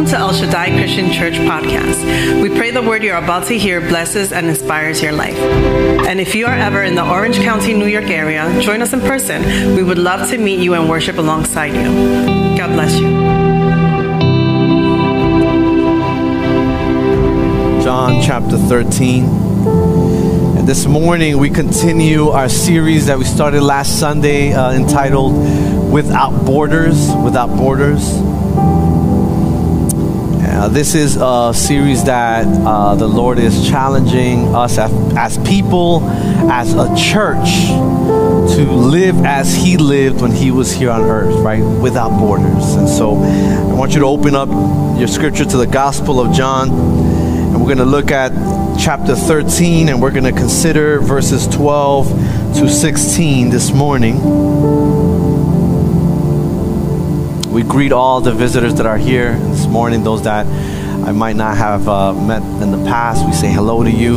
Welcome to El Shaddai Christian Church podcast. We pray the word you're about to hear blesses and inspires your life. And if you are ever in the Orange County, New York area, join us in person. We would love to meet you and worship alongside you. God bless you. John chapter 13. And this morning we continue our series that we started last Sunday uh, entitled Without Borders. Without Borders. This is a series that uh, the Lord is challenging us as, as, people, as a church, to live as He lived when He was here on earth, right? Without borders. And so I want you to open up your scripture to the Gospel of John, and we're going to look at chapter 13, and we're going to consider verses 12 to 16 this morning. We greet all the visitors that are here this morning, those that I might not have uh, met in the past. We say hello to you.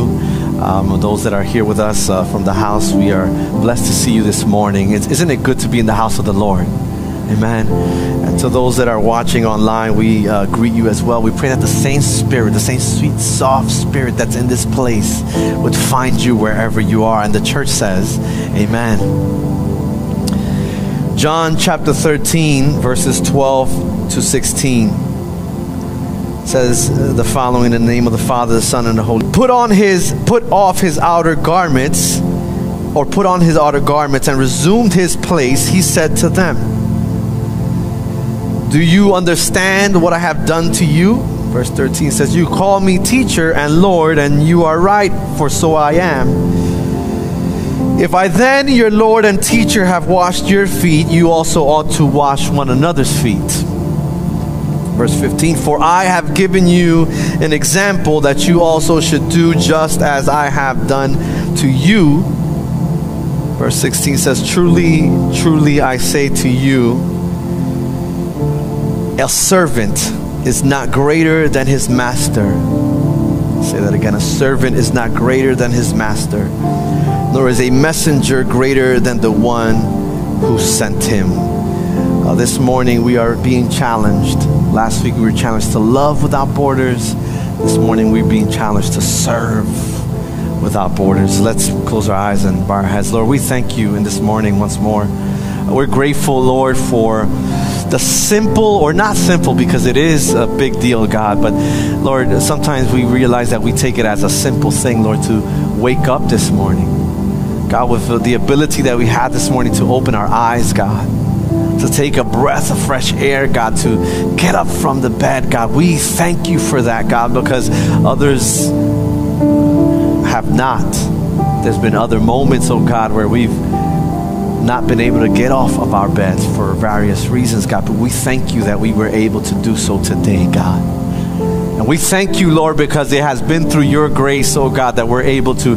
Um, those that are here with us uh, from the house, we are blessed to see you this morning. It's, isn't it good to be in the house of the Lord? Amen. And to those that are watching online, we uh, greet you as well. We pray that the same spirit, the same sweet, soft spirit that's in this place would find you wherever you are. And the church says, Amen. John chapter 13, verses 12 to 16 says the following in the name of the Father, the Son, and the Holy. Put on his, put off his outer garments, or put on his outer garments, and resumed his place. He said to them, Do you understand what I have done to you? Verse 13 says, You call me teacher and Lord, and you are right, for so I am. If I then, your Lord and teacher, have washed your feet, you also ought to wash one another's feet. Verse 15 For I have given you an example that you also should do just as I have done to you. Verse 16 says, Truly, truly, I say to you, a servant is not greater than his master. say that again. A servant is not greater than his master nor is a messenger greater than the one who sent him. Uh, this morning we are being challenged. Last week we were challenged to love without borders. This morning we're being challenged to serve without borders. Let's close our eyes and bow our heads. Lord, we thank you in this morning once more. We're grateful, Lord, for the simple, or not simple because it is a big deal, God, but Lord, sometimes we realize that we take it as a simple thing, Lord, to wake up this morning God, with the ability that we had this morning to open our eyes, God, to take a breath of fresh air, God, to get up from the bed, God. We thank you for that, God, because others have not. There's been other moments, oh God, where we've not been able to get off of our beds for various reasons, God, but we thank you that we were able to do so today, God. And we thank you, Lord, because it has been through your grace, oh God, that we're able to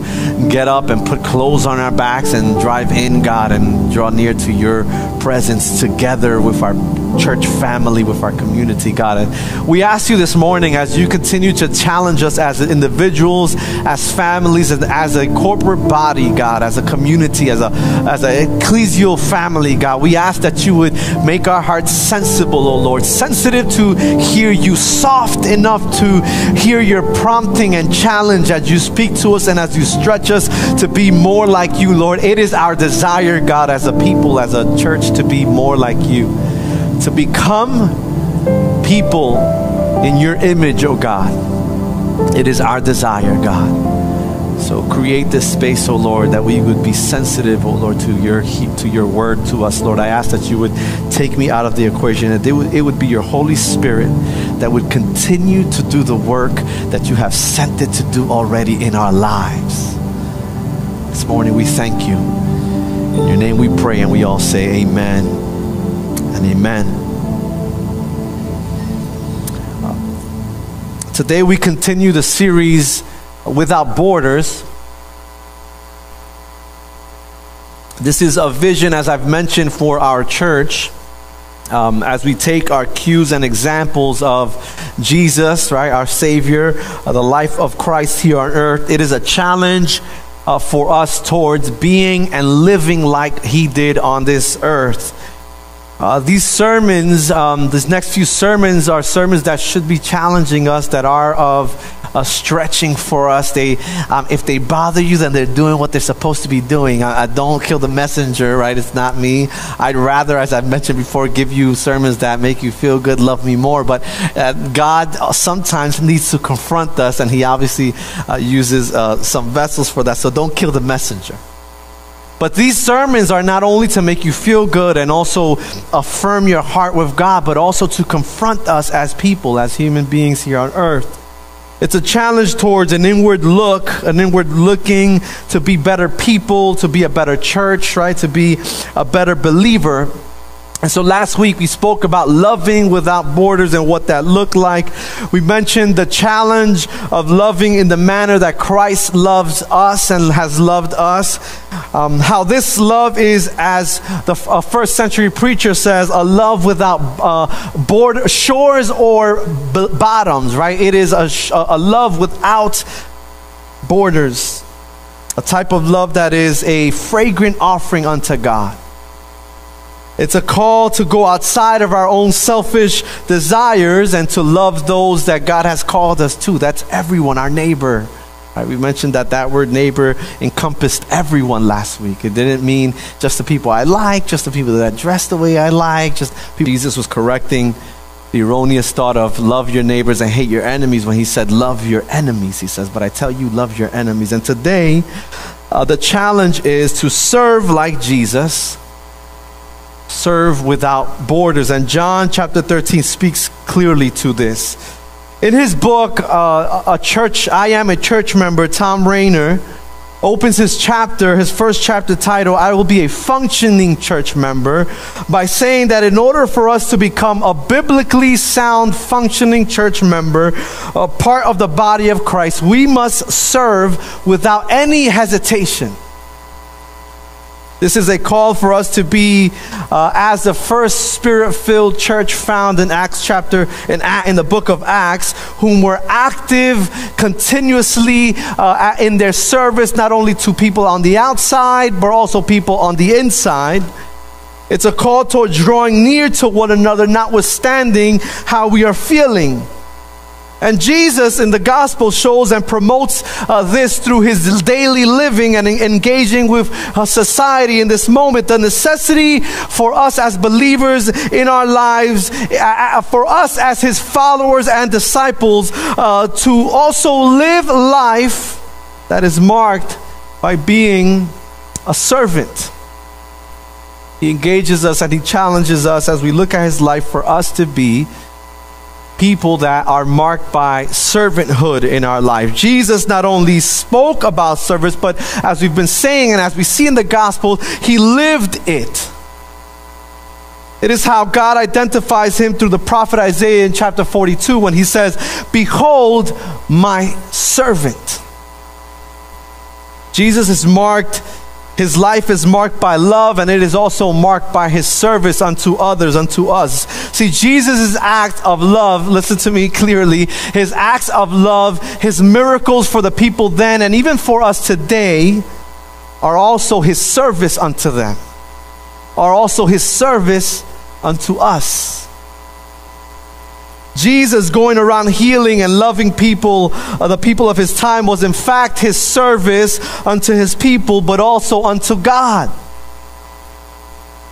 get up and put clothes on our backs and drive in, God, and draw near to your presence together with our church family, with our community, God. And we ask you this morning as you continue to challenge us as individuals, as families, and as a corporate body, God, as a community, as a as an ecclesial family, God. We ask that you would make our hearts sensible, oh Lord, sensitive to hear you, soft enough to hear your prompting and challenge as you speak to us and as you stretch us to be more like you, Lord. It is our desire, God, as a people, as a church, to be more like you to become people in your image, oh God. It is our desire, God. So create this space, oh Lord, that we would be sensitive, oh Lord, to your to your word to us, Lord. I ask that you would take me out of the equation, that it would be your Holy Spirit that would continue to do the work that you have sent it to do already in our lives. This morning we thank you. In your name we pray and we all say amen and amen. Today we continue the series Without Borders. This is a vision, as I've mentioned, for our church. Um, as we take our cues and examples of Jesus, right, our Savior, uh, the life of Christ here on earth, it is a challenge uh, for us towards being and living like He did on this earth. Uh, these sermons, um, these next few sermons, are sermons that should be challenging us, that are of uh, stretching for us. They, um, if they bother you, then they're doing what they're supposed to be doing. I, I, don't kill the messenger, right? It's not me. I'd rather, as I've mentioned before, give you sermons that make you feel good, love me more. But uh, God sometimes needs to confront us, and He obviously uh, uses uh, some vessels for that. So don't kill the messenger. But these sermons are not only to make you feel good and also affirm your heart with God, but also to confront us as people, as human beings here on earth. It's a challenge towards an inward look, an inward looking to be better people, to be a better church, right? To be a better believer. And so last week we spoke about loving without borders and what that looked like. We mentioned the challenge of loving in the manner that Christ loves us and has loved us. Um, how this love is, as the first century preacher says, a love without uh, border, shores or b- bottoms, right? It is a, sh- a love without borders. A type of love that is a fragrant offering unto God. It's a call to go outside of our own selfish desires and to love those that God has called us to. That's everyone, our neighbor. Right, we mentioned that that word neighbor encompassed everyone last week. It didn't mean just the people I like, just the people that dress the way I like. Just Jesus was correcting the erroneous thought of love your neighbors and hate your enemies when he said love your enemies. He says, but I tell you, love your enemies. And today, uh, the challenge is to serve like Jesus serve without borders. And John chapter 13 speaks clearly to this. In his book, uh, A Church, I Am a Church Member, Thom Rainer opens his chapter, his first chapter title, I Will Be a Functioning Church Member, by saying that in order for us to become a biblically sound, functioning church member, a part of the body of Christ, we must serve without any hesitation. This is a call for us to be uh, as the first spirit filled church found in Acts chapter, in, in the book of Acts, whom were active continuously uh, in their service, not only to people on the outside, but also people on the inside. It's a call toward drawing near to one another, notwithstanding how we are feeling. And Jesus in the gospel shows and promotes uh, this through his daily living and engaging with uh, society in this moment. The necessity for us as believers in our lives, uh, for us as his followers and disciples, uh, to also live life that is marked by being a servant. He engages us and he challenges us as we look at his life for us to be people that are marked by servanthood in our life. Jesus not only spoke about service, but as we've been saying and as we see in the gospel, he lived it. It is how God identifies him through the prophet Isaiah in chapter 42 when he says, Behold my servant. Jesus is marked his life is marked by love and it is also marked by his service unto others, unto us. See, Jesus' act of love, listen to me clearly, his acts of love, his miracles for the people then and even for us today are also his service unto them, are also his service unto us. Jesus going around healing and loving people, uh, the people of his time, was in fact his service unto his people, but also unto God.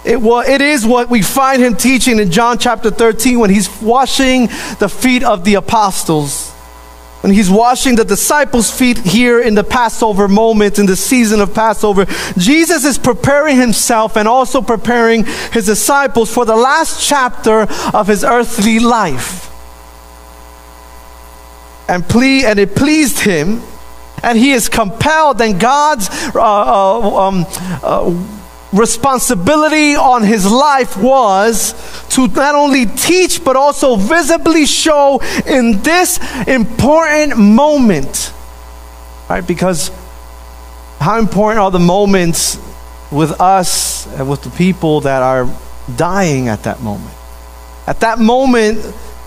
It, it is what we find him teaching in John chapter 13 when he's washing the feet of the apostles. When he's washing the disciples' feet here in the Passover moment, in the season of Passover, Jesus is preparing himself and also preparing his disciples for the last chapter of his earthly life and ple- and it pleased him and he is compelled and god's uh, uh, um, uh, responsibility on his life was to not only teach but also visibly show in this important moment. Right? Because how important are the moments with us and with the people that are dying at that moment? At that moment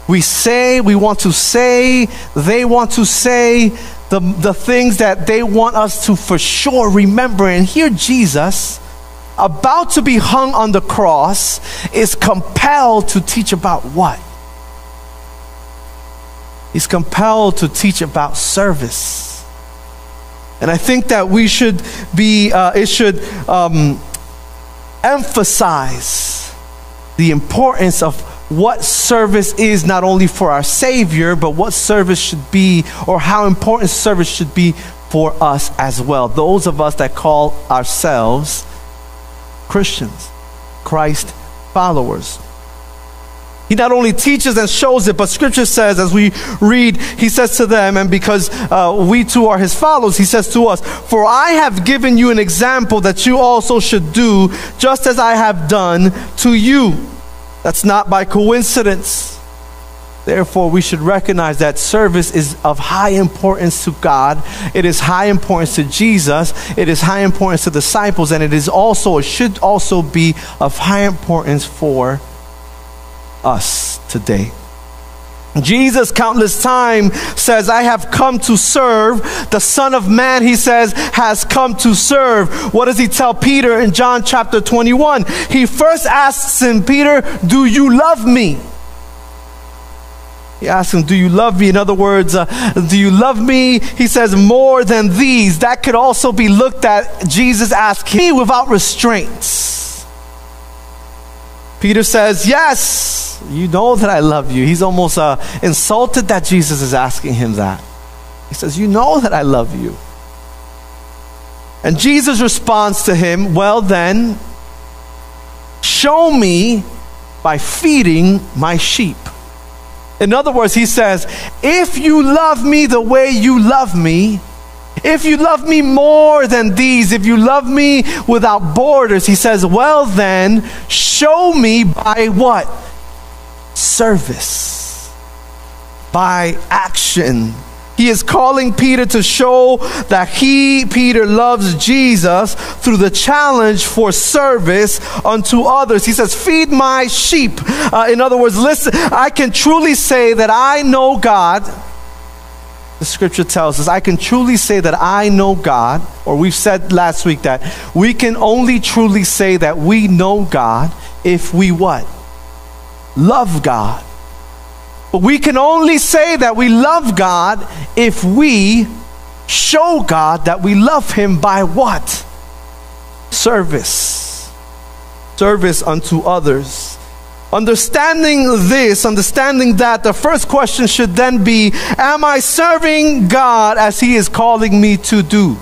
we say, we want to say, they want to say the, the things that they want us to for sure remember. And here Jesus about to be hung on the cross, is compelled to teach about what? He's compelled to teach about service. And I think that we should be, uh, it should um, emphasize the importance of what service is not only for our Savior, but what service should be, or how important service should be for us as well. Those of us that call ourselves Christians, Christ followers. He not only teaches and shows it, but scripture says, as we read, he says to them, and because uh, we too are his followers, he says to us, For I have given you an example that you also should do, just as I have done to you. That's not by coincidence. Therefore, we should recognize that service is of high importance to God. It is high importance to Jesus. It is high importance to disciples, and it is also, it should also be of high importance for us today. Jesus, countless time, says, I have come to serve. The Son of Man, he says, has come to serve. What does he tell Peter in John chapter 21? He first asks him, Peter, do you love me? He asks him, Do you love me? In other words, uh, do you love me? He says, More than these. That could also be looked at, Jesus asking me without restraints. Peter says, Yes. You know that I love you. He's almost uh, insulted that Jesus is asking him that. He says, You know that I love you. And Jesus responds to him, Well, then, show me by feeding my sheep. In other words, he says, If you love me the way you love me, if you love me more than these, if you love me without borders, he says, Well, then, show me by what? service, by action. He is calling Peter to show that he, Peter, loves Jesus through the challenge for service unto others. He says, Feed my sheep. Uh, in other words, listen, I can truly say that I know God. The scripture tells us, I can truly say that I know God, or we've said last week that we can only truly say that we know God if we what? love God. But we can only say that we love God if we show God that we love Him by what? Service. Service unto others. Understanding this, understanding that, the first question should then be Am I serving God as He is calling me to do?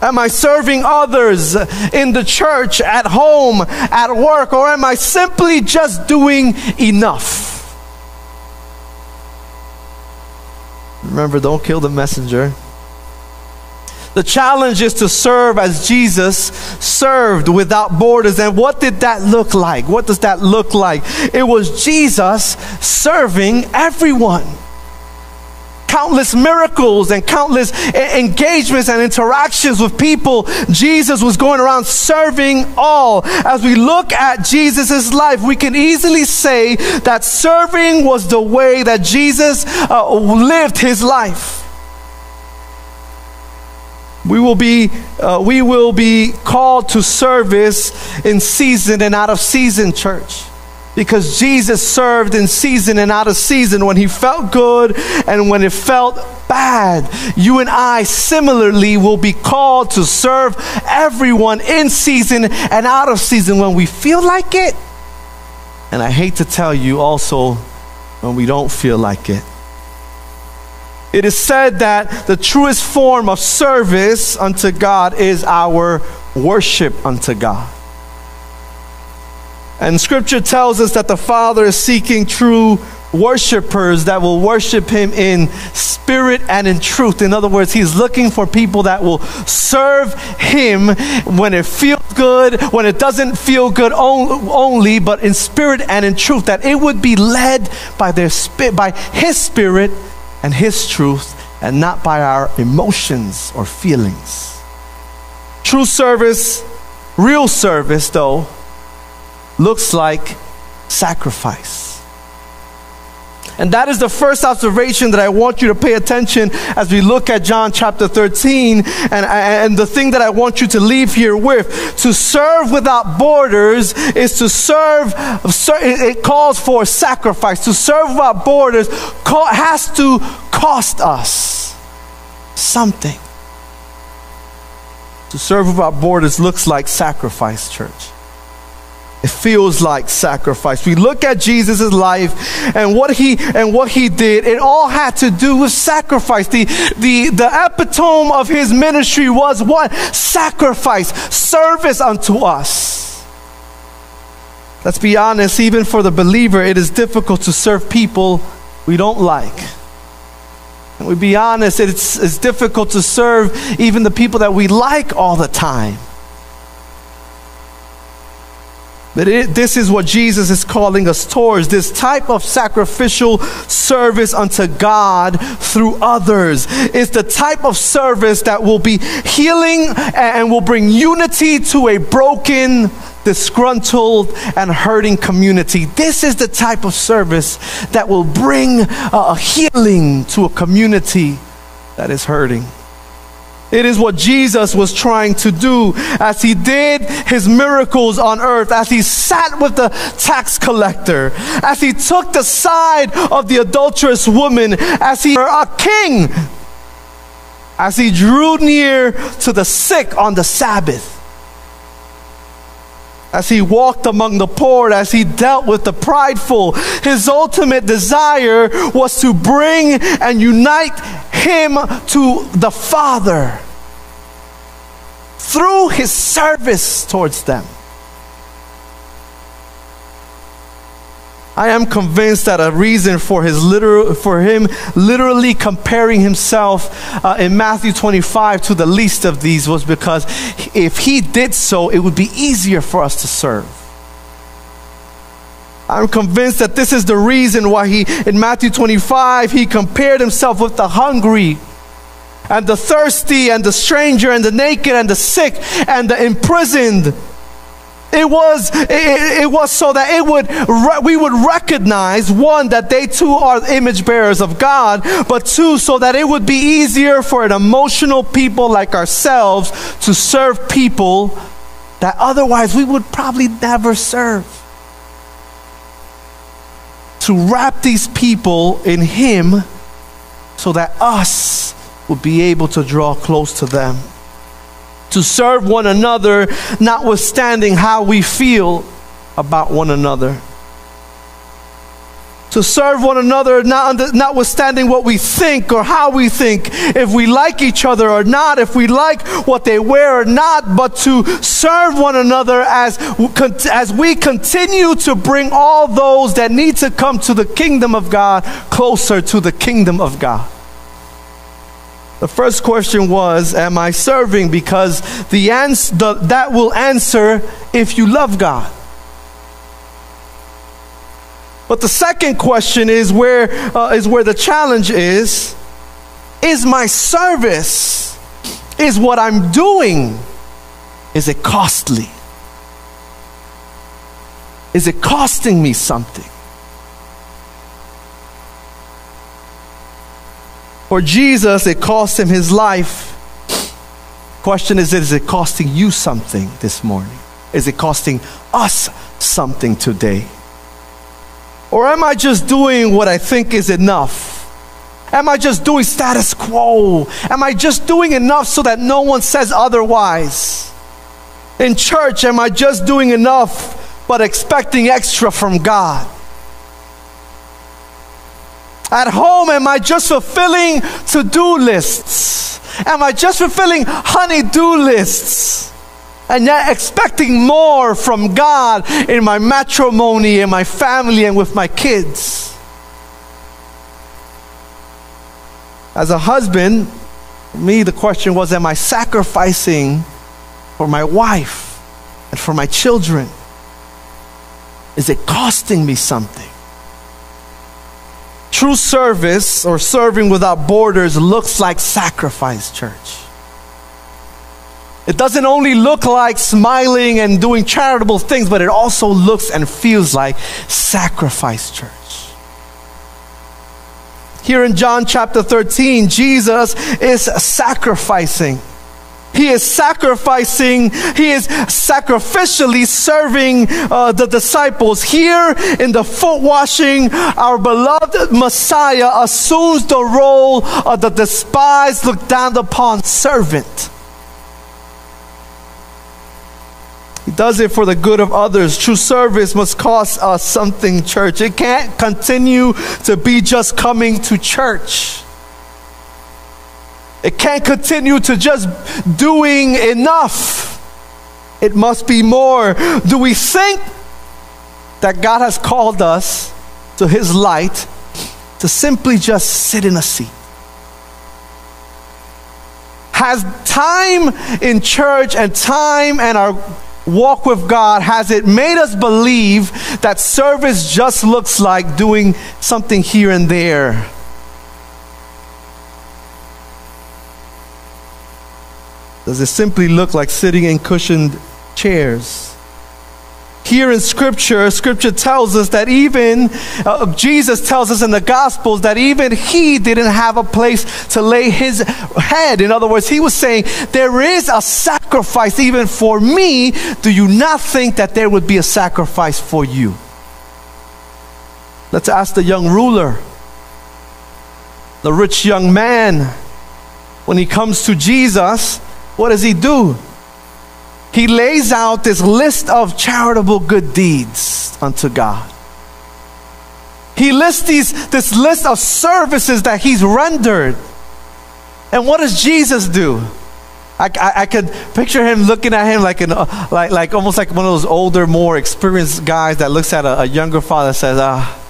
Am I serving others in the church, at home, at work, or am I simply just doing enough? Remember, don't kill the messenger. The challenge is to serve as Jesus served without borders. And what did that look like? What does that look like? It was Jesus serving everyone countless miracles and countless engagements and interactions with people, Jesus was going around serving all. As we look at Jesus' life, we can easily say that serving was the way that Jesus uh, lived his life. We will be uh, we will be called to service in season and out of season, church because Jesus served in season and out of season when he felt good and when it felt bad. You and I similarly will be called to serve everyone in season and out of season when we feel like it. And I hate to tell you also when we don't feel like it. It is said that the truest form of service unto God is our worship unto God. And scripture tells us that the Father is seeking true worshipers that will worship him in spirit and in truth. In other words, he's looking for people that will serve him when it feels good, when it doesn't feel good only, but in spirit and in truth. That it would be led by their by his spirit and his truth, and not by our emotions or feelings. True service, real service, though looks like sacrifice. And that is the first observation that I want you to pay attention as we look at John chapter 13. And, and the thing that I want you to leave here with to serve without borders is to serve, it calls for sacrifice. To serve without borders has to cost us something. To serve without borders looks like sacrifice, church. It feels like sacrifice. We look at Jesus' life and what he and what he did. It all had to do with sacrifice. The, the, the epitome of his ministry was what? Sacrifice, service unto us. Let's be honest, even for the believer, it is difficult to serve people we don't like. And we be honest, it's, it's difficult to serve even the people that we like all the time. It, this is what Jesus is calling us towards this type of sacrificial service unto God through others. It's the type of service that will be healing and will bring unity to a broken, disgruntled, and hurting community. This is the type of service that will bring a healing to a community that is hurting. It is what Jesus was trying to do as he did his miracles on earth, as he sat with the tax collector, as he took the side of the adulterous woman, as he a king, as he drew near to the sick on the Sabbath. As he walked among the poor, as he dealt with the prideful, his ultimate desire was to bring and unite him to the Father through his service towards them. I am convinced that a reason for his literal, for him literally comparing himself uh, in Matthew 25 to the least of these was because if he did so, it would be easier for us to serve. I'm convinced that this is the reason why he, in Matthew 25, he compared himself with the hungry and the thirsty and the stranger and the naked and the sick and the imprisoned. It was, it, it, was so that it would, we would recognize one, that they too are image bearers of God, but two, so that it would be easier for an emotional people like ourselves to serve people that otherwise we would probably never serve to wrap these people in Him so that us would be able to draw close to them. To serve one another, notwithstanding how we feel about one another to serve one another, not under, notwithstanding what we think or how we think, if we like each other or not, if we like what they wear or not, but to serve one another as, as we continue to bring all those that need to come to the kingdom of God closer to the kingdom of God. The first question was, Am I serving? Because the answer, the, that will answer if you love God. But the second question is where uh, is where the challenge is is my service is what I'm doing is it costly? Is it costing me something? For Jesus, it cost him his life. Question is, is it costing you something this morning? Is it costing us something today? Or am I just doing what I think is enough? Am I just doing status quo? Am I just doing enough so that no one says otherwise? In church, am I just doing enough but expecting extra from God? At home, am I just fulfilling to do lists? Am I just fulfilling honey do lists? and yet expecting more from God in my matrimony, in my family, and with my kids. As a husband, me, the question was Am I sacrificing for my wife and for my children? Is it costing me something? True service or serving without borders looks like sacrifice, church. It doesn't only look like smiling and doing charitable things, but it also looks and feels like sacrifice, church. Here in John chapter 13, Jesus is sacrificing. He is sacrificing, he is sacrificially serving uh, the disciples. Here in the foot washing, our beloved Messiah assumes the role of the despised, looked down upon servant. He does it for the good of others. True service must cost us something, church. It can't continue to be just coming to church. It can't continue to just doing enough. It must be more. Do we think that God has called us to His light to simply just sit in a seat? Has time in church and time and our walk with God, has it made us believe that service just looks like doing something here and there? Does it simply look like sitting in cushioned chairs? Here in Scripture, Scripture tells us that even uh, Jesus tells us in the Gospels that even he didn't have a place to lay his head. In other words, he was saying, There is a sacrifice even for me. Do you not think that there would be a sacrifice for you? Let's ask the young ruler, the rich young man, when he comes to Jesus, what does he do? He lays out this list of charitable good deeds unto God. He lists these, this list of services that he's rendered. And what does Jesus do? I, I, I, could picture him looking at him like an uh, like like almost like one of those older, more experienced guys that looks at a, a younger father and says, "Ah."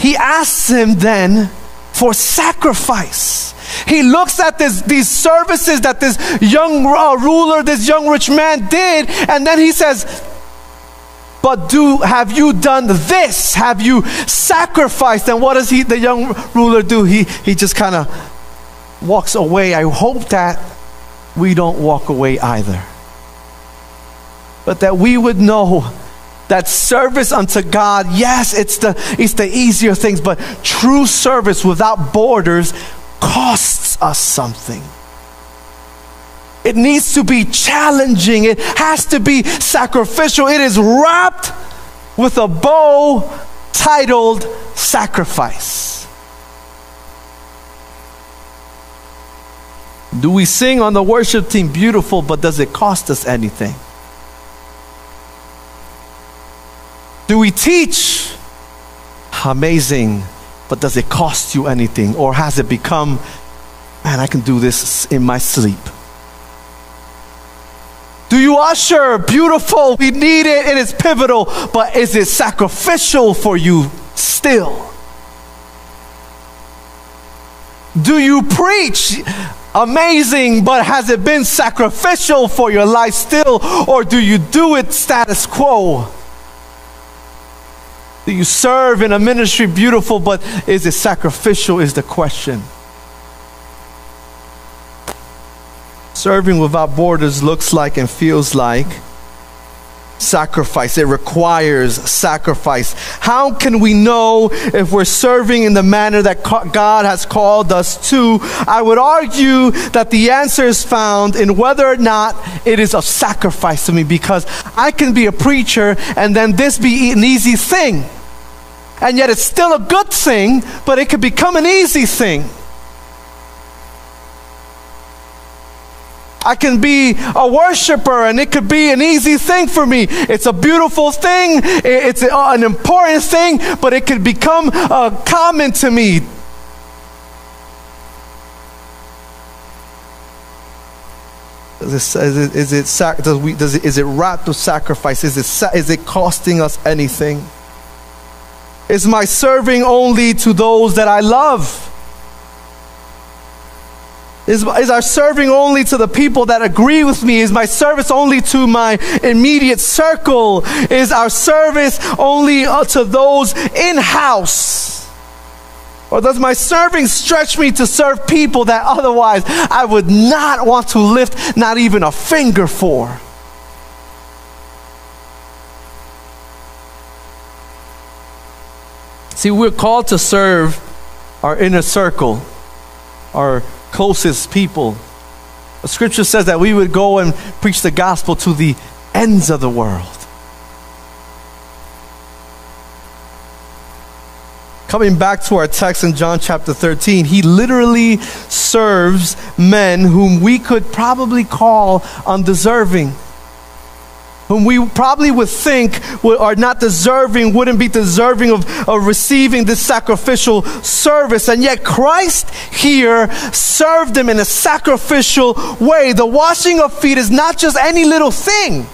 He asks him then for sacrifice. He looks at this, these services that this young uh, ruler, this young rich man did, and then he says, but do have you done this? Have you sacrificed? And what does he, the young ruler, do? He he just kind of walks away. I hope that we don't walk away either. But that we would know that service unto God, yes, it's the, it's the easier things, but true service without borders costs us something. It needs to be challenging. It has to be sacrificial. It is wrapped with a bow titled sacrifice. Do we sing on the worship team beautiful, but does it cost us anything? Do we teach? Amazing. But does it cost you anything? Or has it become, man, I can do this in my sleep? Do you usher? Beautiful. We need it. It is pivotal. But is it sacrificial for you still? Do you preach? Amazing, but has it been sacrificial for your life still? Or do you do it status quo? Do you serve in a ministry beautiful, but is it sacrificial? Is the question. Serving without borders looks like and feels like sacrifice. It requires sacrifice. How can we know if we're serving in the manner that God has called us to? I would argue that the answer is found in whether or not it is a sacrifice to me because I can be a preacher and then this be an easy thing. And yet it's still a good thing, but it could become an easy thing. I can be a worshiper and it could be an easy thing for me. It's a beautiful thing, it's an important thing, but it could become uh, common to me. Is it, is it, is it, does we, does it, is it wrapped with sacrifice? Is it, is it costing us anything? Is my serving only to those that I love? Is, is our serving only to the people that agree with me? Is my service only to my immediate circle? Is our service only uh, to those in house? Or does my serving stretch me to serve people that otherwise I would not want to lift not even a finger for? See, we're called to serve our inner circle, our closest people. The scripture says that we would go and preach the gospel to the ends of the world. Coming back to our text in John chapter 13, he literally serves men whom we could probably call undeserving whom we probably would think are not deserving, wouldn't be deserving of, of receiving this sacrificial service. And yet Christ here served them in a sacrificial way. The washing of feet is not just any little thing.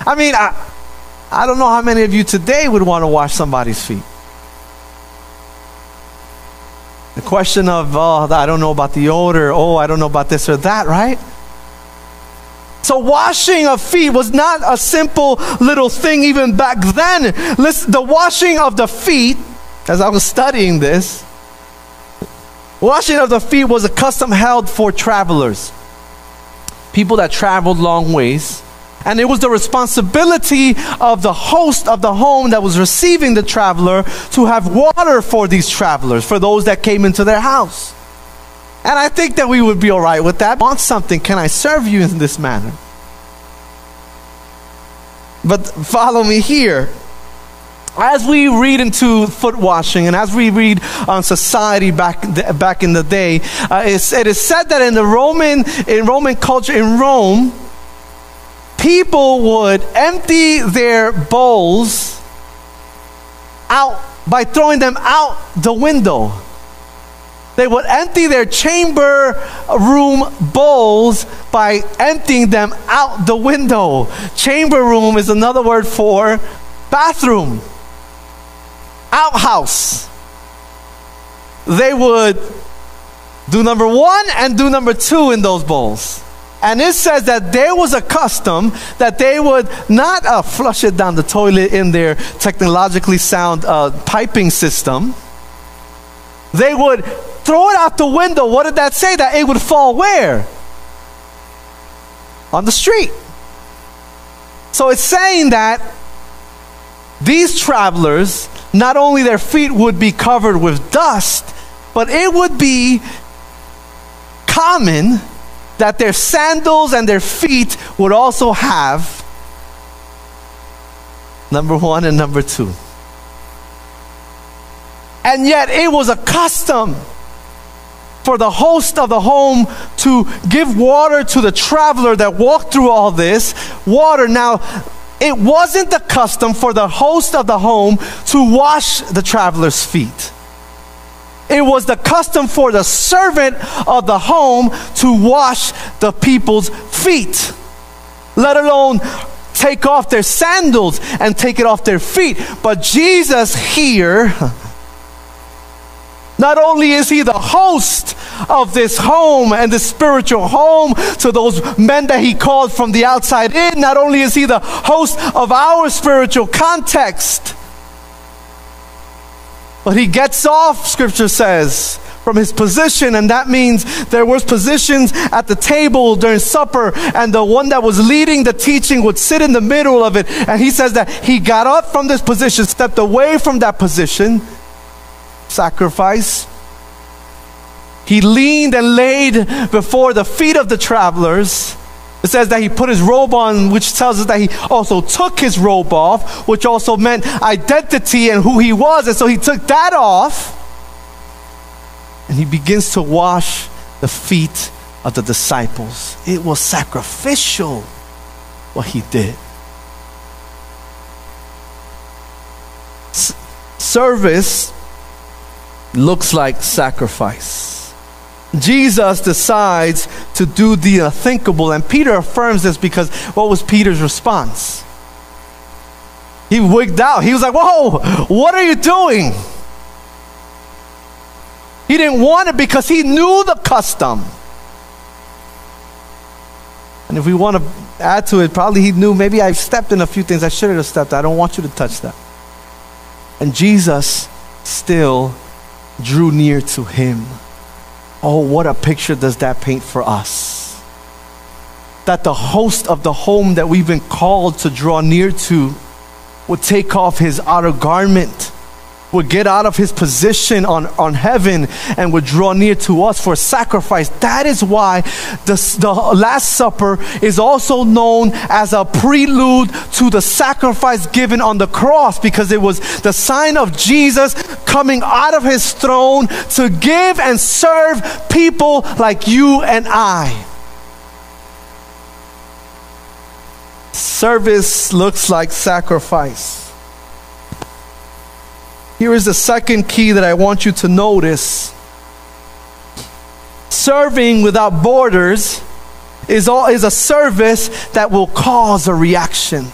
I mean, I, I don't know how many of you today would want to wash somebody's feet. The question of, oh, I don't know about the odor, oh, I don't know about this or that, right? So, washing of feet was not a simple little thing even back then. Listen, the washing of the feet, as I was studying this, washing of the feet was a custom held for travelers, people that traveled long ways. And it was the responsibility of the host of the home that was receiving the traveler to have water for these travelers, for those that came into their house. And I think that we would be all right with that. Want something? Can I serve you in this manner? But follow me here. As we read into foot washing and as we read on society back, back in the day, uh, it is said that in the Roman, in Roman culture, in Rome, people would empty their bowls out by throwing them out the window. They would empty their chamber room bowls by emptying them out the window. Chamber room is another word for bathroom, outhouse. They would do number one and do number two in those bowls. And it says that there was a custom that they would not uh, flush it down the toilet in their technologically sound uh, piping system. They would throw it out the window. What did that say? That it would fall where? On the street. So it's saying that these travelers, not only their feet would be covered with dust, but it would be common that their sandals and their feet would also have number one and number two. And yet it was a custom for the host of the home to give water to the traveler that walked through all this water. Now, it wasn't the custom for the host of the home to wash the traveler's feet. It was the custom for the servant of the home to wash the people's feet, let alone take off their sandals and take it off their feet. But Jesus here not only is he the host of this home and this spiritual home to those men that he called from the outside in, not only is he the host of our spiritual context, but he gets off, scripture says, from his position, and that means there was positions at the table during supper, and the one that was leading the teaching would sit in the middle of it. And he says that he got up from this position, stepped away from that position, sacrifice. He leaned and laid before the feet of the travelers. It says that he put his robe on, which tells us that he also took his robe off, which also meant identity and who he was. And so he took that off and he begins to wash the feet of the disciples. It was sacrificial what he did. S- service looks like sacrifice. Jesus decides to do the unthinkable, and Peter affirms this because what was Peter's response? He wigged out. He was like, Whoa, what are you doing? He didn't want it because he knew the custom. And if we want to add to it, probably he knew maybe I stepped in a few things I shouldn't have stepped. I don't want you to touch that. And Jesus still drew near to him. Oh, what a picture does that paint for us? That the host of the home that we've been called to draw near to would take off his outer garment would get out of his position on, on heaven and would draw near to us for sacrifice. That is why the, the Last Supper is also known as a prelude to the sacrifice given on the cross because it was the sign of Jesus coming out of his throne to give and serve people like you and I. Service looks like sacrifice. Here is the second key that I want you to notice. Serving without borders is, all, is a service that will cause a reaction.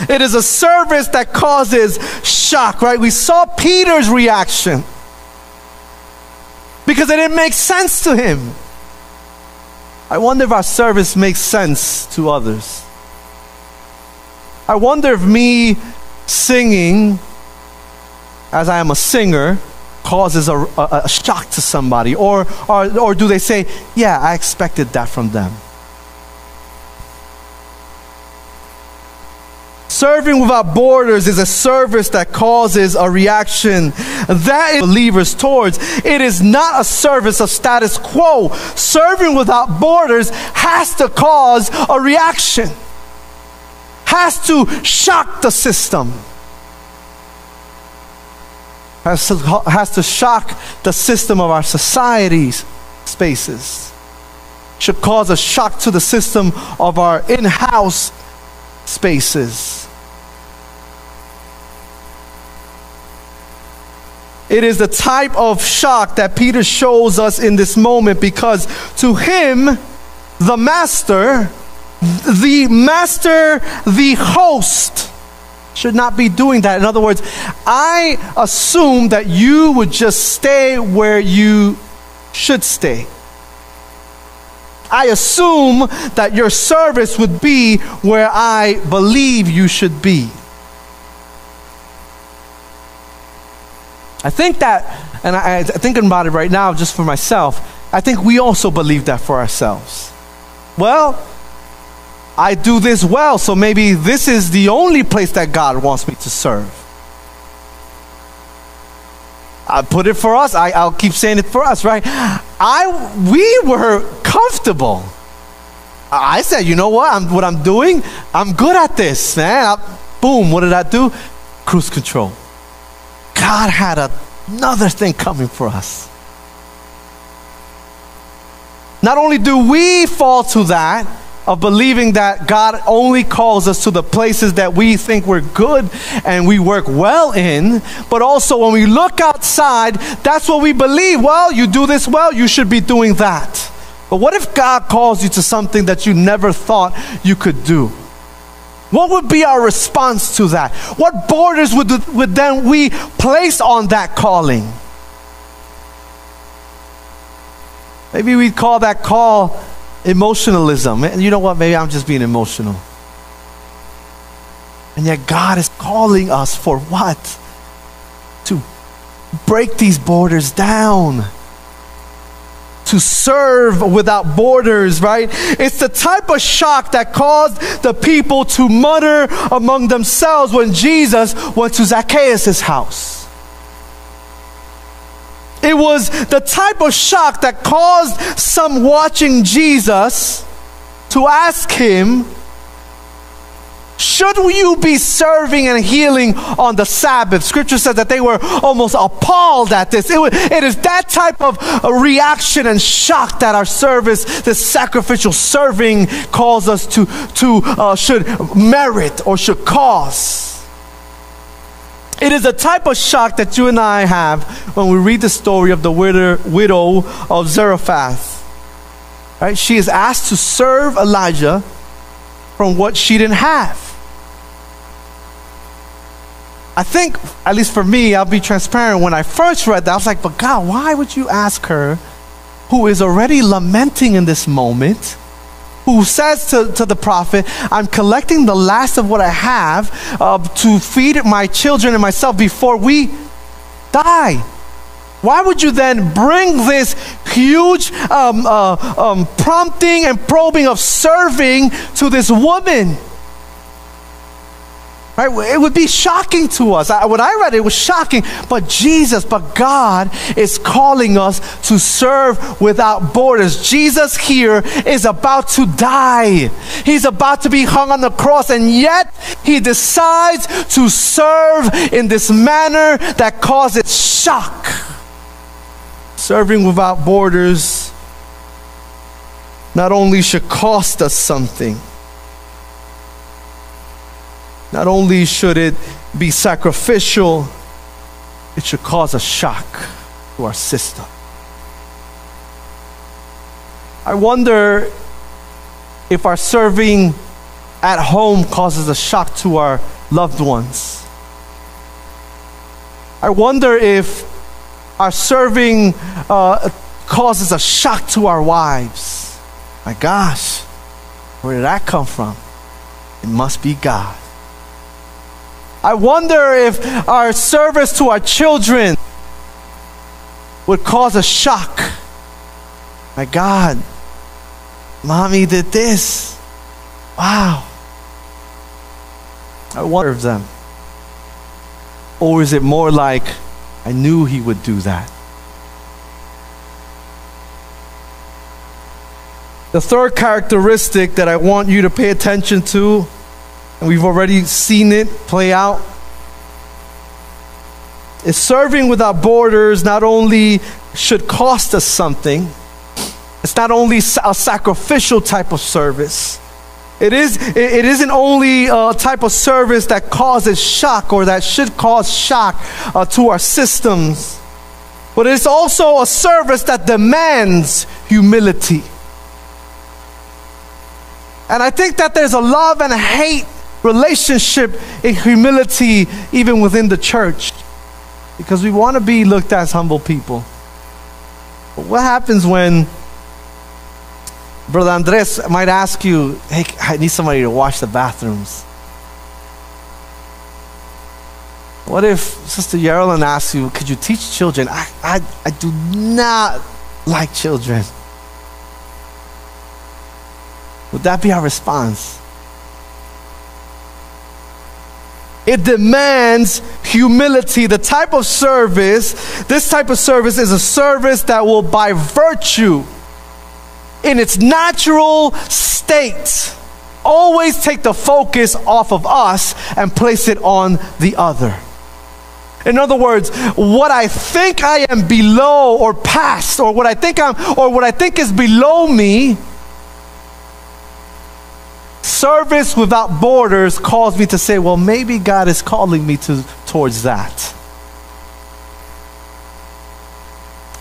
It is a service that causes shock, right? We saw Peter's reaction because it didn't make sense to him. I wonder if our service makes sense to others. I wonder if me singing as I am a singer, causes a, a, a shock to somebody? Or, or, or do they say, yeah, I expected that from them? Serving without borders is a service that causes a reaction that is believers towards. It is not a service of status quo. Serving without borders has to cause a reaction, has to shock the system has to, has to shock the system of our society's spaces, should cause a shock to the system of our in house spaces. It is the type of shock that Peter shows us in this moment because to him, the master, the master, the host, should not be doing that. In other words, I assume that you would just stay where you should stay. I assume that your service would be where I believe you should be. I think that, and I, I thinking about it right now just for myself, I think we also believe that for ourselves. Well, I do this well, so maybe this is the only place that God wants me to serve. I put it for us. I, will keep saying it for us, right? I we were comfortable. I said, you know what? I'm what I'm doing. I'm good at this, man. I, boom. What did I do? Cruise control. God had a, another thing coming for us. Not only do we fall to that, of believing that God only calls us to the places that we think we're good and we work well in, but also when we look outside, that's what we believe. Well, you do this well, you should be doing that. But what if God calls you to something that you never thought you could do? What would be our response to that? What borders would, would then we place on that calling? Maybe we'd call that call emotionalism. And you know what? Maybe I'm just being emotional. And yet, God is calling us for what? To break these borders down. To serve without borders, right? It's the type of shock that caused the people to mutter among themselves when Jesus went to Zacchaeus' house. It was the type of shock that caused some watching Jesus to ask him, should you be serving and healing on the Sabbath? Scripture says that they were almost appalled at this. It, was, it is that type of reaction and shock that our service, this sacrificial serving, calls us to, to uh, should merit or should cause. It is a type of shock that you and I have when we read the story of the widow of Zarephath. Right? She is asked to serve Elijah from what she didn't have. I think, at least for me, I'll be transparent. When I first read that, I was like, but God, why would you ask her, who is already lamenting in this moment, who says to, to the prophet, I'm collecting the last of what I have uh, to feed my children and myself before we die. Why would you then bring this huge um, uh, um, prompting and probing of serving to this woman? Right? It would be shocking to us. When I read it, it was shocking. But Jesus, but God is calling us to serve without borders. Jesus here is about to die. He's about to be hung on the cross, and yet he decides to serve in this manner that causes shock. Serving without borders not only should cost us something, not only should it be sacrificial, it should cause a shock to our system. I wonder if our serving at home causes a shock to our loved ones. I wonder if our serving uh, causes a shock to our wives. My gosh, where did that come from? It must be God. I wonder if our service to our children would cause a shock. My God, mommy did this. Wow. I wonder of them. Or is it more like, I knew he would do that? The third characteristic that I want you to pay attention to and we've already seen it play out. Is serving without borders not only should cost us something, it's not only a sacrificial type of service. It, is, it isn't only a type of service that causes shock or that should cause shock uh, to our systems, but it's also a service that demands humility. And I think that there's a love and a hate relationship in humility even within the church because we want to be looked at as humble people. But what happens when Brother Andres might ask you, hey, I need somebody to wash the bathrooms? What if Sister Yarlin asks you, could you teach children? I, I, I do not like children. Would that be our response? It demands humility. The type of service, this type of service is a service that will, by virtue, in its natural state, always take the focus off of us and place it on the other. In other words, what I think I am below or past, or what I think I'm, or what I think is below me, Service without borders calls me to say, well, maybe God is calling me to, towards that.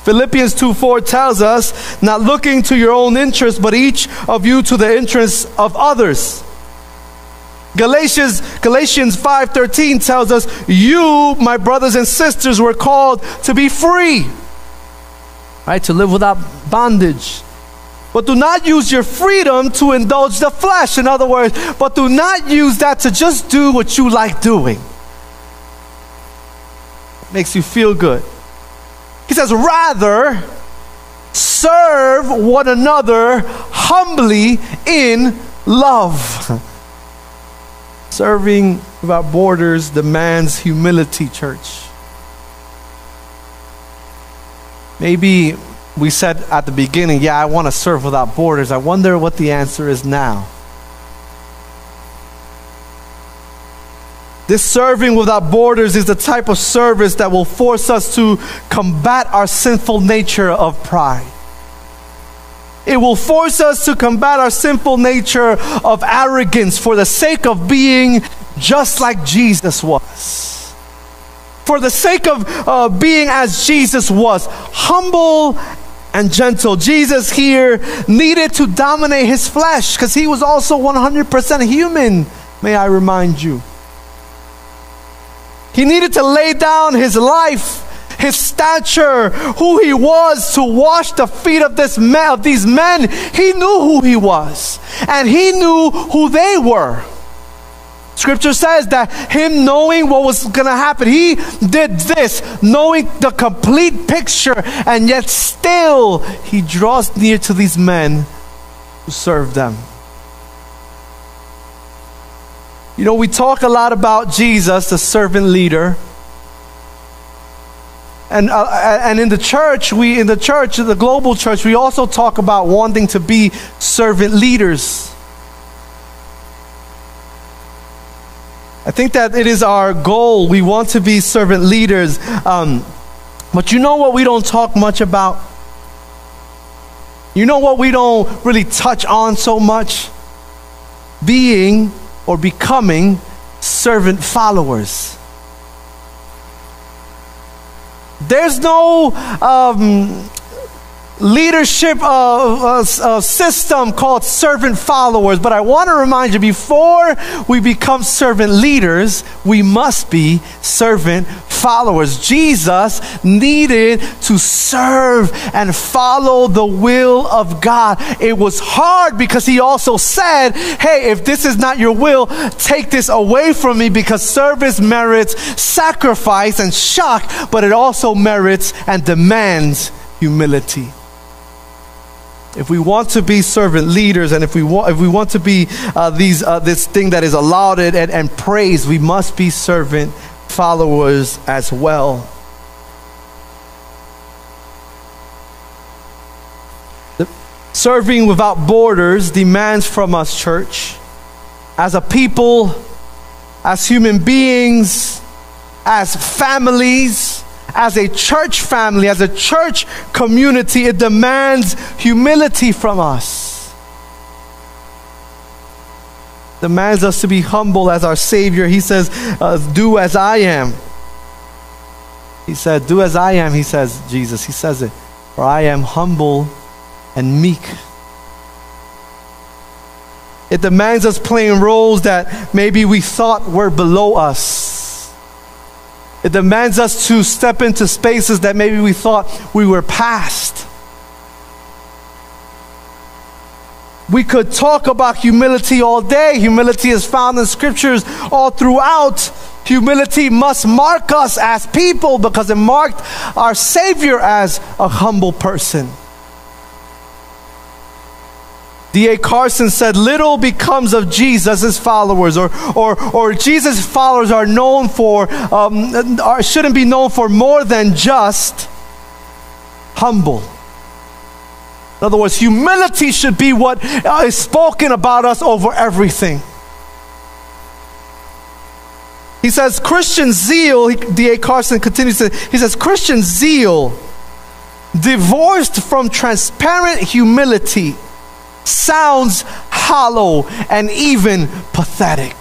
Philippians 2 4 tells us, not looking to your own interest, but each of you to the interests of others. Galatians, Galatians 5:13 tells us, "You, my brothers and sisters, were called to be free." Right? To live without bondage. But do not use your freedom to indulge the flesh. In other words, but do not use that to just do what you like doing. Makes you feel good. He says, rather, serve one another humbly in love. Serving without borders demands humility, church. Maybe we said at the beginning, yeah, I want to serve without borders. I wonder what the answer is now. This serving without borders is the type of service that will force us to combat our sinful nature of pride. It will force us to combat our sinful nature of arrogance for the sake of being just like Jesus was for the sake of uh, being as Jesus was, humble and gentle. Jesus here needed to dominate his flesh because he was also 100% human, may I remind you. He needed to lay down his life, his stature, who he was to wash the feet of this man, of these men. He knew who he was, and he knew who they were. Scripture says that him knowing what was going to happen, he did this, knowing the complete picture, and yet still he draws near to these men to serve them. You know, we talk a lot about Jesus, the servant leader. And, uh, and in the church, we in the church, the global church, we also talk about wanting to be servant leaders. I think that it is our goal. We want to be servant leaders. Um, but you know what we don't talk much about? You know what we don't really touch on so much? Being or becoming servant followers. There's no um, leadership uh, uh, system called servant followers. But I want to remind you before we become servant leaders, we must be servant followers. Jesus needed to serve and follow the will of God. It was hard because he also said, Hey, if this is not your will, take this away from me because service merits sacrifice and shock, but it also merits and demands humility if we want to be servant leaders and if we want, if we want to be uh, these, uh, this thing that is lauded and, and praised, we must be servant followers as well. Serving without borders demands from us, church, as a people, as human beings, as families, as a church family, as a church community, it demands humility from us. Demands us to be humble as our Savior. He says, uh, Do as I am. He said, Do as I am, he says, Jesus. He says it. For I am humble and meek. It demands us playing roles that maybe we thought were below us it demands us to step into spaces that maybe we thought we were past. We could talk about humility all day. Humility is found in scriptures all throughout. Humility must mark us as people because it marked our Savior as a humble person. D.A. Carson said, Little becomes of Jesus' followers, or, or, or Jesus' followers are known for, um, are, shouldn't be known for more than just humble. In other words, humility should be what is spoken about us over everything. He says, Christian zeal, D.A. Carson continues to, he says, Christian zeal, divorced from transparent humility, sounds hollow and even pathetic.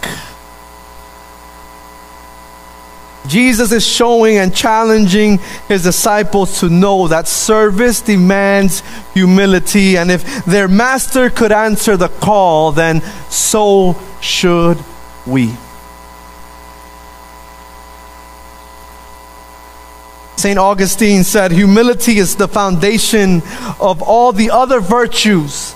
Jesus is showing and challenging his disciples to know that service demands humility, and if their master could answer the call, then so should we. St. Augustine said, Humility is the foundation of all the other virtues.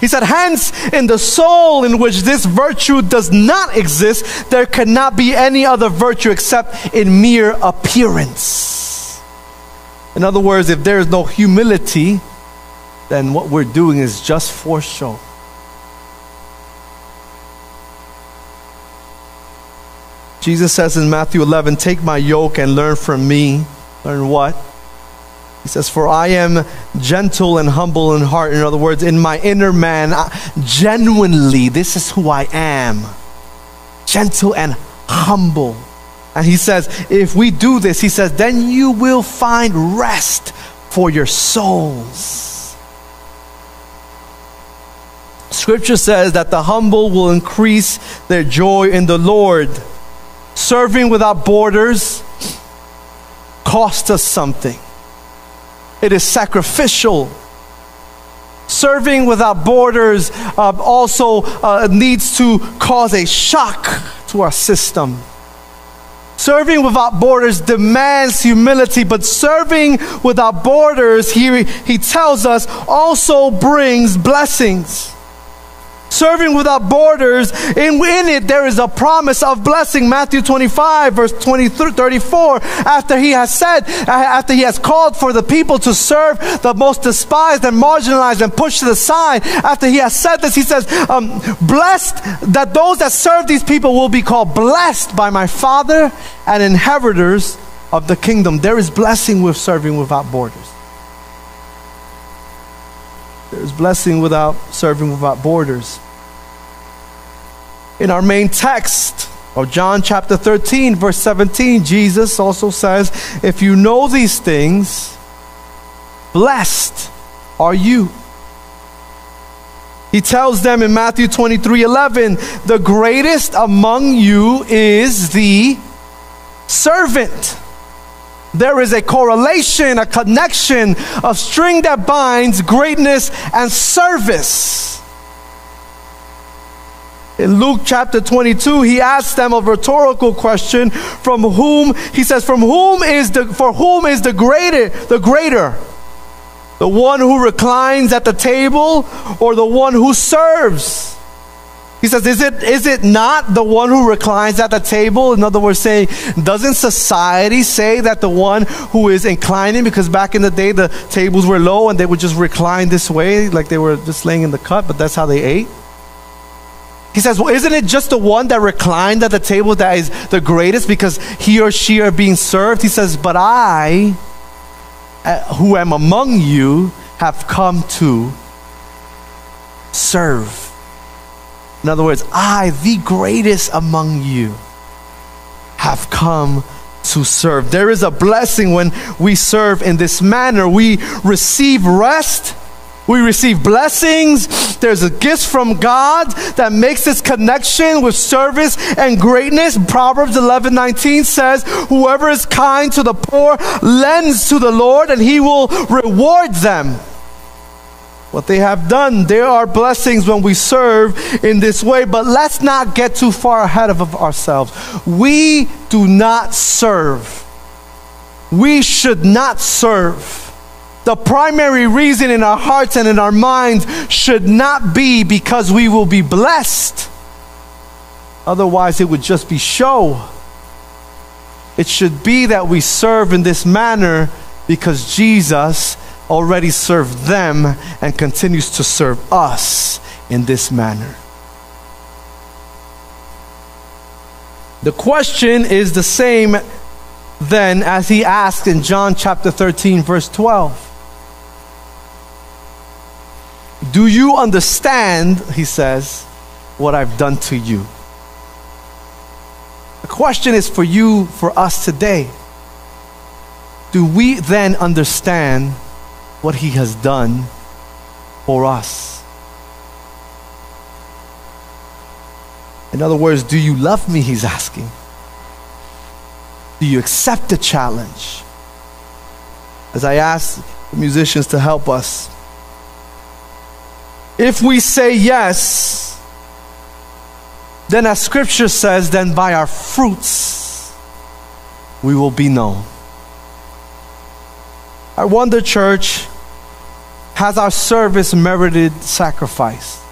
He said, Hence, in the soul in which this virtue does not exist, there cannot be any other virtue except in mere appearance. In other words, if there is no humility, then what we're doing is just for show. Jesus says in Matthew 11, Take my yoke and learn from me. Learn what? He says, For I am gentle and humble in heart. In other words, in my inner man, genuinely, this is who I am. Gentle and humble. And he says, if we do this, he says, then you will find rest for your souls. Scripture says that the humble will increase their joy in the Lord. Serving without borders cost us something it is sacrificial. Serving without borders uh, also uh, needs to cause a shock to our system. Serving without borders demands humility, but serving without borders, here he tells us, also brings blessings. Serving without borders, in, in it there is a promise of blessing. Matthew 25, verse 20 34. After he has said, after he has called for the people to serve the most despised and marginalized and pushed to the side, after he has said this, he says, um, Blessed that those that serve these people will be called blessed by my Father and inheritors of the kingdom. There is blessing with serving without borders. There's blessing without serving without borders. In our main text of John chapter 13, verse 17, Jesus also says, If you know these things, blessed are you. He tells them in Matthew 23 11, the greatest among you is the servant. There is a correlation, a connection, a string that binds greatness and service. In Luke chapter 22, he asks them a rhetorical question from whom, he says, from whom is the, for whom is the greater, the greater? The one who reclines at the table or the one who serves? He says, is it, is it not the one who reclines at the table? In other words, saying, doesn't society say that the one who is inclining, because back in the day the tables were low and they would just recline this way, like they were just laying in the cut, but that's how they ate? He says, Well, isn't it just the one that reclined at the table that is the greatest because he or she are being served? He says, But I, uh, who am among you, have come to serve. In other words, I, the greatest among you, have come to serve. There is a blessing when we serve in this manner. We receive rest we receive blessings. There's a gift from God that makes this connection with service and greatness. Proverbs 11 19 says, Whoever is kind to the poor lends to the Lord, and he will reward them. What they have done, there are blessings when we serve in this way, but let's not get too far ahead of ourselves. We do not serve. We should not serve the primary reason in our hearts and in our minds should not be because we will be blessed. Otherwise, it would just be show. It should be that we serve in this manner because Jesus already served them and continues to serve us in this manner. The question is the same then as he asked in John chapter 13, verse 12. Do you understand, he says, what I've done to you? The question is for you, for us today. Do we then understand what he has done for us? In other words, do you love me? He's asking. Do you accept the challenge? As I ask the musicians to help us, if we say yes, then as scripture says, then by our fruits we will be known. I wonder, church, has our service merited sacrifice?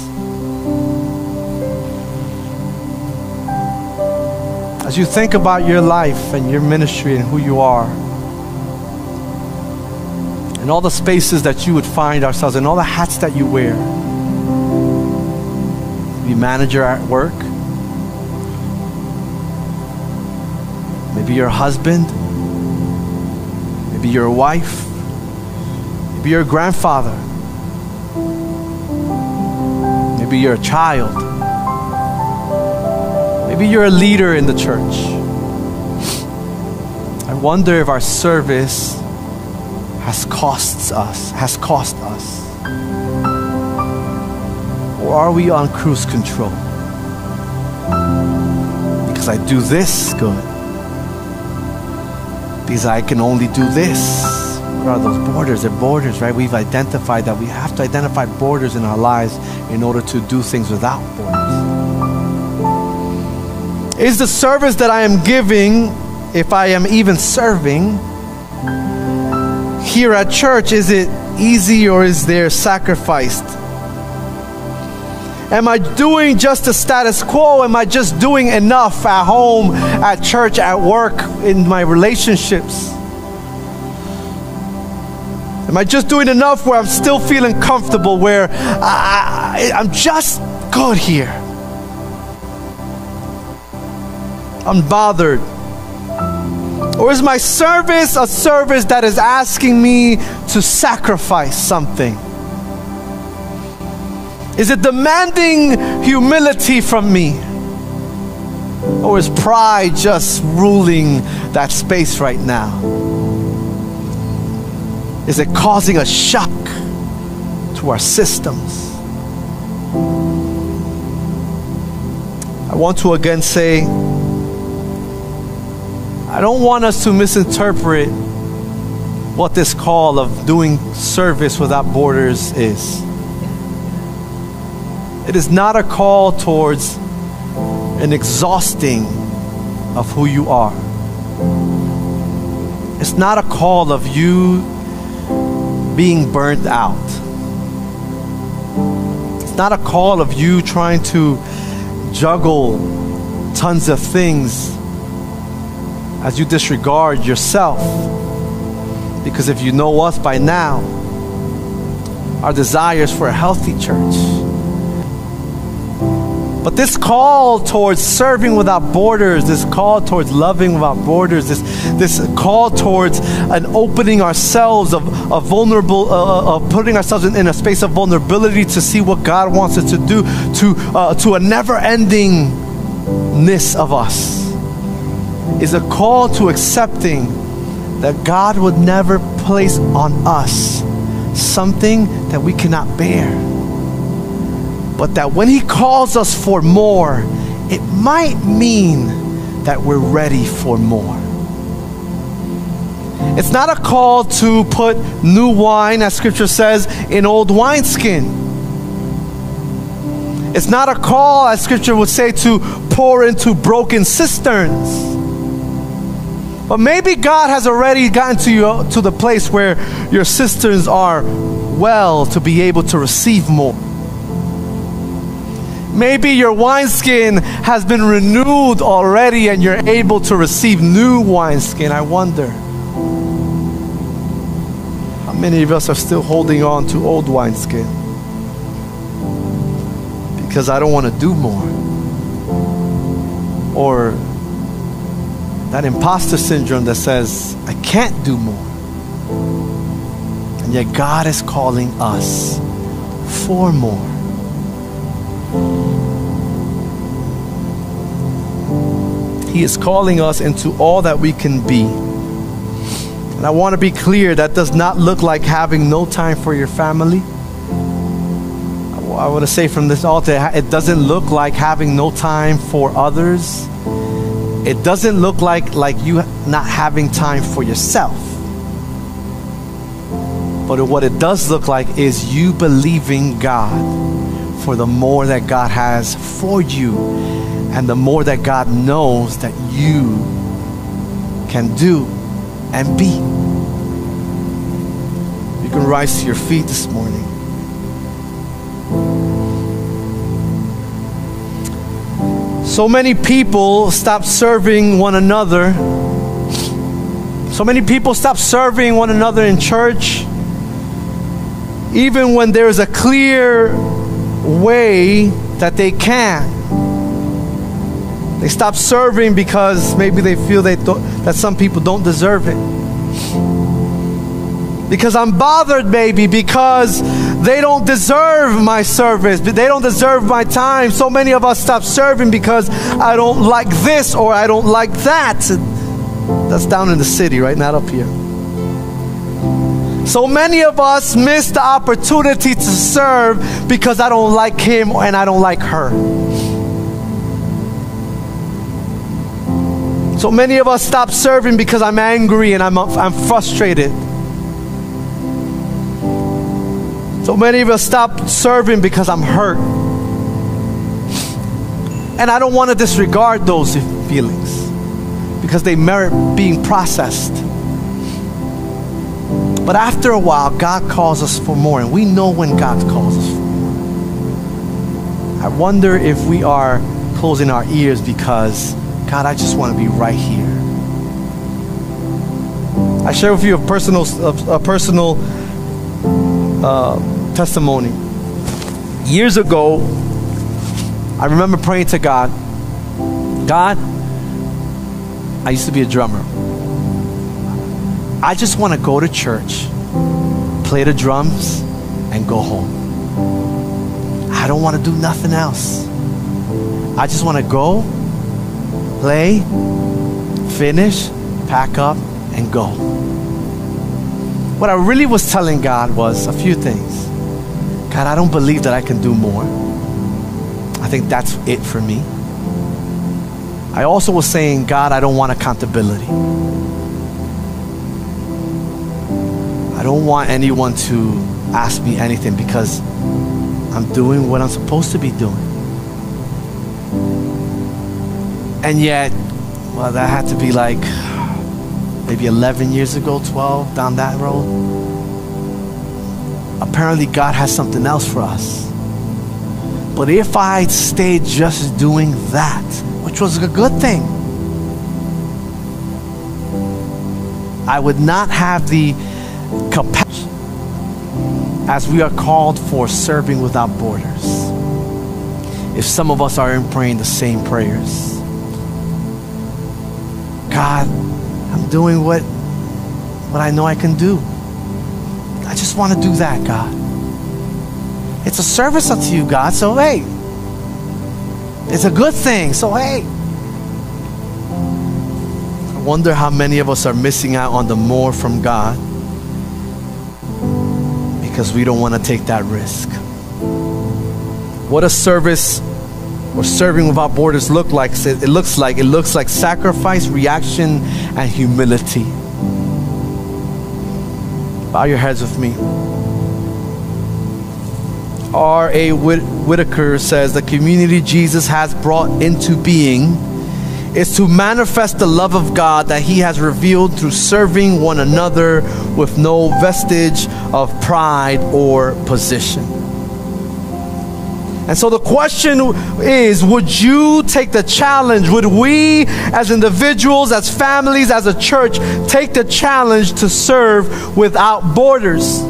As you think about your life and your ministry and who you are, and all the spaces that you would find ourselves in, all the hats that you wear be manager at work. Maybe your husband. Maybe your wife. Maybe your grandfather. Maybe you're a child. Maybe you're a leader in the church. I wonder if our service has cost us, has cost us. Or are we on cruise control? Because I do this good. Because I can only do this. Are those borders? They're borders, right? We've identified that we have to identify borders in our lives in order to do things without borders. Is the service that I am giving, if I am even serving, here at church, is it easy or is there sacrificed? Am I doing just the status quo? Am I just doing enough at home, at church, at work, in my relationships? Am I just doing enough where I'm still feeling comfortable, where I, am just good here? Unbothered. Or is my service a service that is asking me to sacrifice something? Is it demanding humility from me? Or is pride just ruling that space right now? Is it causing a shock to our systems? I want to again say, I don't want us to misinterpret what this call of doing service without borders is. It is not a call towards an exhausting of who you are. It's not a call of you being burnt out. It's not a call of you trying to juggle tons of things as you disregard yourself. Because if you know us by now, our desires for a healthy church but this call towards serving without borders, this call towards loving without borders, this, this call towards an opening ourselves of, of vulnerable, uh, uh, of putting ourselves in, in, a space of vulnerability to see what God wants us to do, to, uh, to a never endingness of us, is a call to accepting that God would never place on us something that we cannot bear but that when He calls us for more, it might mean that we're ready for more. It's not a call to put new wine, as scripture says, in old wineskin. It's not a call, as scripture would say, to pour into broken cisterns. But maybe God has already gotten to you to the place where your cisterns are well to be able to receive more. Maybe your wineskin has been renewed already and you're able to receive new wineskin. I wonder. How many of us are still holding on to old wineskin? Because I don't want to do more. Or that imposter syndrome that says, I can't do more. And yet God is calling us for more. He is calling us into all that we can be. And I want to be clear that does not look like having no time for your family. I want to say from this altar, it doesn't look like having no time for others. It doesn't look like like you not having time for yourself. But what it does look like is you believing God for the more that God has for you and the more that God knows that you can do and be. You can rise to your feet this morning. So many people stop serving one another. So many people stop serving one another in church. Even when there is a clear way that they can. They stop serving because maybe they feel they th- that some people don't deserve it. Because I'm bothered, maybe, because they don't deserve my service. They don't deserve my time. So many of us stop serving because I don't like this or I don't like that. That's down in the city, right? Not up here. So many of us miss the opportunity to serve because I don't like him and I don't like her. So many of us stop serving because I'm angry and I'm, I'm frustrated. So many of us stop serving because I'm hurt. And I don't want to disregard those feelings because they merit being processed. But after a while, God calls us for more, and we know when God calls us for more. I wonder if we are closing our ears because, God, I just want to be right here. I share with you a personal, a, a personal uh, testimony. Years ago, I remember praying to God, God, I used to be a drummer. I just want to go to church, play the drums, and go home. I don't want to do nothing else. I just want to go, play, finish, pack up, and go. What I really was telling God was a few things. God, I don't believe that I can do more. I think that's it for me. I also was saying, God, I don't want accountability. Don't want anyone to ask me anything because I'm doing what I'm supposed to be doing. And yet, well, that had to be like maybe 11 years ago, 12, down that road. Apparently, God has something else for us. But if I stayed just doing that, which was a good thing, I would not have the capacity as we are called for serving without borders. If some of us aren't praying the same prayers, God, I'm doing what, what I know I can do. I just want to do that, God. It's a service unto you, God. So, hey, it's a good thing. So, hey, I wonder how many of us are missing out on the more from God because we don't want to take that risk. What a service or serving without borders look like it looks like it looks like sacrifice reaction and humility bow your heads with me r.a whitacre says the community jesus has brought into being is to manifest the love of god that he has revealed through serving one another with no vestige of pride or position and so the question is would you take the challenge? Would we, as individuals, as families, as a church, take the challenge to serve without borders?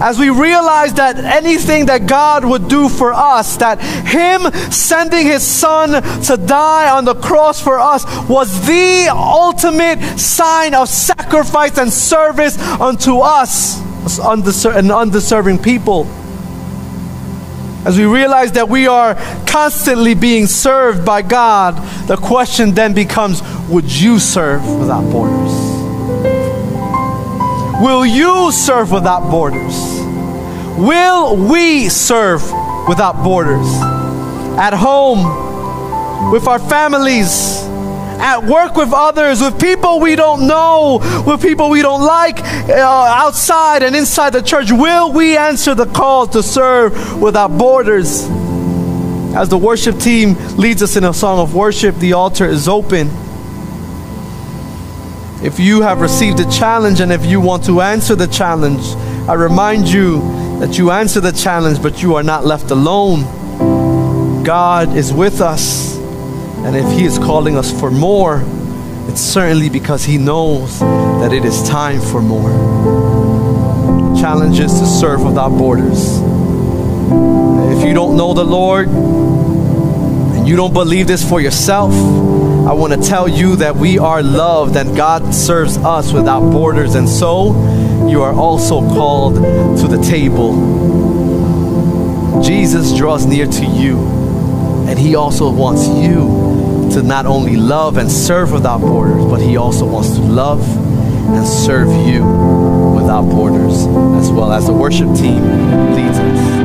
As we realize that anything that God would do for us, that Him sending His Son to die on the cross for us was the ultimate sign of sacrifice and service unto us, an undeserving people as we realize that we are constantly being served by God, the question then becomes would you serve without borders? Will you serve without borders? Will we serve without borders? At home, with our families, at work with others, with people we don't know, with people we don't like, uh, outside and inside the church? Will we answer the call to serve without borders? As the worship team leads us in a song of worship, the altar is open. If you have received a challenge and if you want to answer the challenge, I remind you that you answer the challenge, but you are not left alone. God is with us. And if He is calling us for more, it's certainly because He knows that it is time for more. Challenges to serve without borders. If you don't know the Lord and you don't believe this for yourself, I want to tell you that we are loved and God serves us without borders. And so you are also called to the table. Jesus draws near to you, and He also wants you to not only love and serve without borders, but He also wants to love and serve you without borders, as well as the worship team leads us.